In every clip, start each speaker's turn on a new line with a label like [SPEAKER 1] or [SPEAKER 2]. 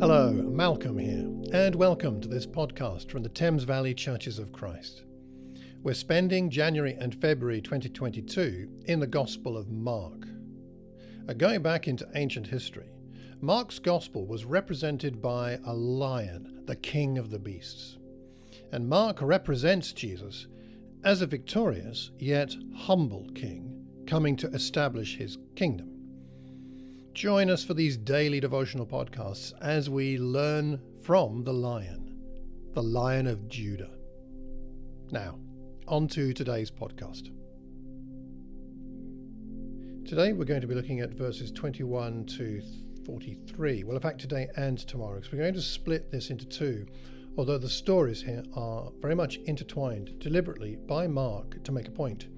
[SPEAKER 1] Hello, Malcolm here, and welcome to this podcast from the Thames Valley Churches of Christ. We're spending January and February 2022 in the Gospel of Mark. Uh, going back into ancient history, Mark's Gospel was represented by a lion, the king of the beasts. And Mark represents Jesus as a victorious yet humble king coming to establish his kingdom. Join us for these daily devotional podcasts as we learn from the lion, the lion of Judah. Now, on to today's podcast. Today we're going to be looking at verses 21 to 43. Well, in fact, today and tomorrow, because we're going to split this into two, although the stories here are very much intertwined deliberately by Mark to make a point.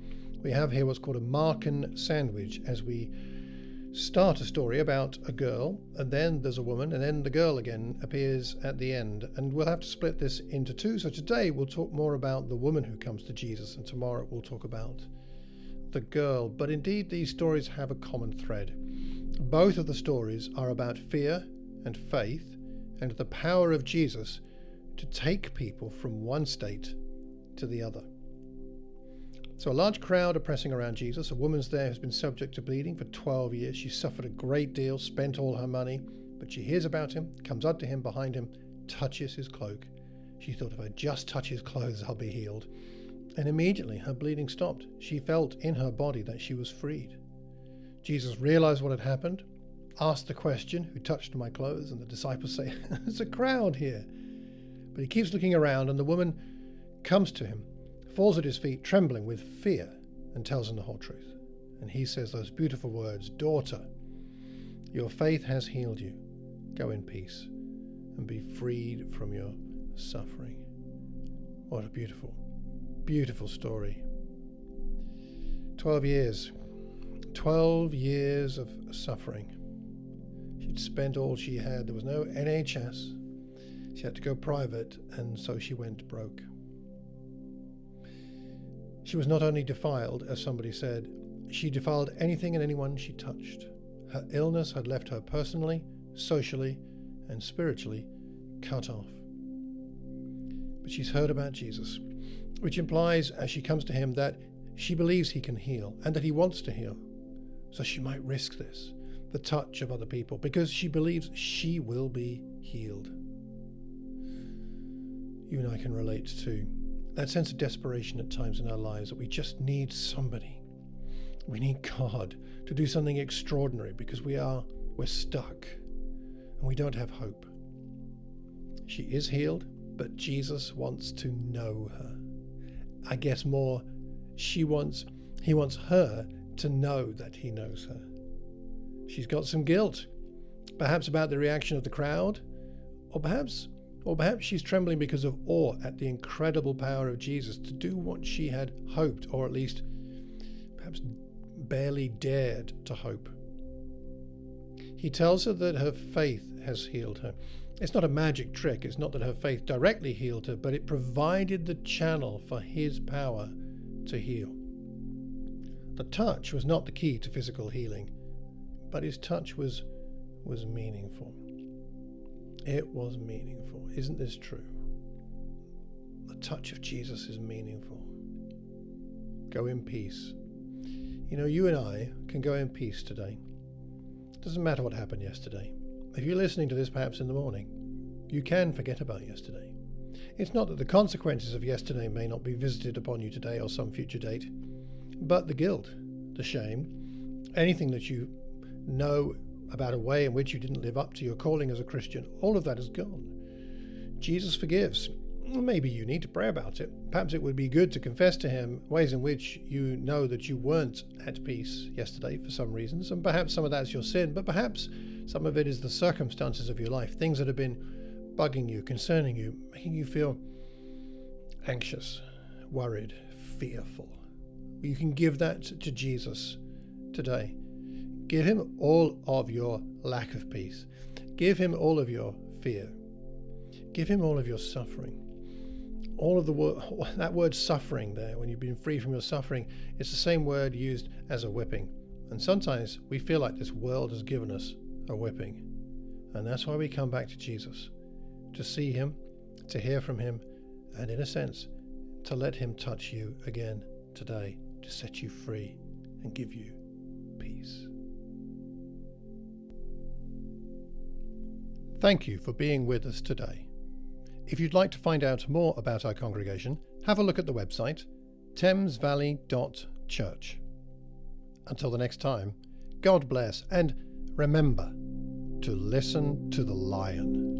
[SPEAKER 1] We have here what's called a Markan sandwich as we start a story about a girl, and then there's a woman, and then the girl again appears at the end. And we'll have to split this into two. So today we'll talk more about the woman who comes to Jesus, and tomorrow we'll talk about the girl. But indeed, these stories have a common thread. Both of the stories are about fear and faith and the power of Jesus to take people from one state to the other. So a large crowd are pressing around Jesus. A woman's there who's been subject to bleeding for 12 years. She suffered a great deal, spent all her money, but she hears about him, comes up to him behind him, touches his cloak. She thought, if I just touch his clothes, I'll be healed. And immediately her bleeding stopped. She felt in her body that she was freed. Jesus realized what had happened, asked the question, Who touched my clothes? And the disciples say, There's a crowd here. But he keeps looking around, and the woman comes to him falls at his feet, trembling with fear, and tells him the whole truth. And he says those beautiful words Daughter, your faith has healed you. Go in peace and be freed from your suffering. What a beautiful, beautiful story. 12 years. 12 years of suffering. She'd spent all she had. There was no NHS. She had to go private, and so she went broke. She was not only defiled, as somebody said, she defiled anything and anyone she touched. Her illness had left her personally, socially, and spiritually cut off. But she's heard about Jesus, which implies, as she comes to him, that she believes he can heal and that he wants to heal. So she might risk this, the touch of other people, because she believes she will be healed. You and I can relate to that sense of desperation at times in our lives that we just need somebody. We need God to do something extraordinary because we are we're stuck and we don't have hope. She is healed, but Jesus wants to know her. I guess more she wants he wants her to know that he knows her. She's got some guilt, perhaps about the reaction of the crowd, or perhaps or perhaps she's trembling because of awe at the incredible power of Jesus to do what she had hoped, or at least perhaps barely dared to hope. He tells her that her faith has healed her. It's not a magic trick, it's not that her faith directly healed her, but it provided the channel for his power to heal. The touch was not the key to physical healing, but his touch was, was meaningful. It was meaningful. Isn't this true? The touch of Jesus is meaningful. Go in peace. You know, you and I can go in peace today. Doesn't matter what happened yesterday. If you're listening to this perhaps in the morning, you can forget about yesterday. It's not that the consequences of yesterday may not be visited upon you today or some future date, but the guilt, the shame, anything that you know about a way in which you didn't live up to your calling as a Christian, all of that is gone. Jesus forgives. Maybe you need to pray about it. Perhaps it would be good to confess to Him ways in which you know that you weren't at peace yesterday for some reasons, and perhaps some of that's your sin, but perhaps some of it is the circumstances of your life, things that have been bugging you, concerning you, making you feel anxious, worried, fearful. You can give that to Jesus today. Give him all of your lack of peace. Give him all of your fear. Give him all of your suffering. All of the word, that word suffering there, when you've been free from your suffering, it's the same word used as a whipping. And sometimes we feel like this world has given us a whipping. And that's why we come back to Jesus to see him, to hear from him, and in a sense, to let him touch you again today to set you free and give you peace. Thank you for being with us today. If you'd like to find out more about our congregation, have a look at the website thamesvalley.church. Until the next time, God bless, and remember to listen to the lion.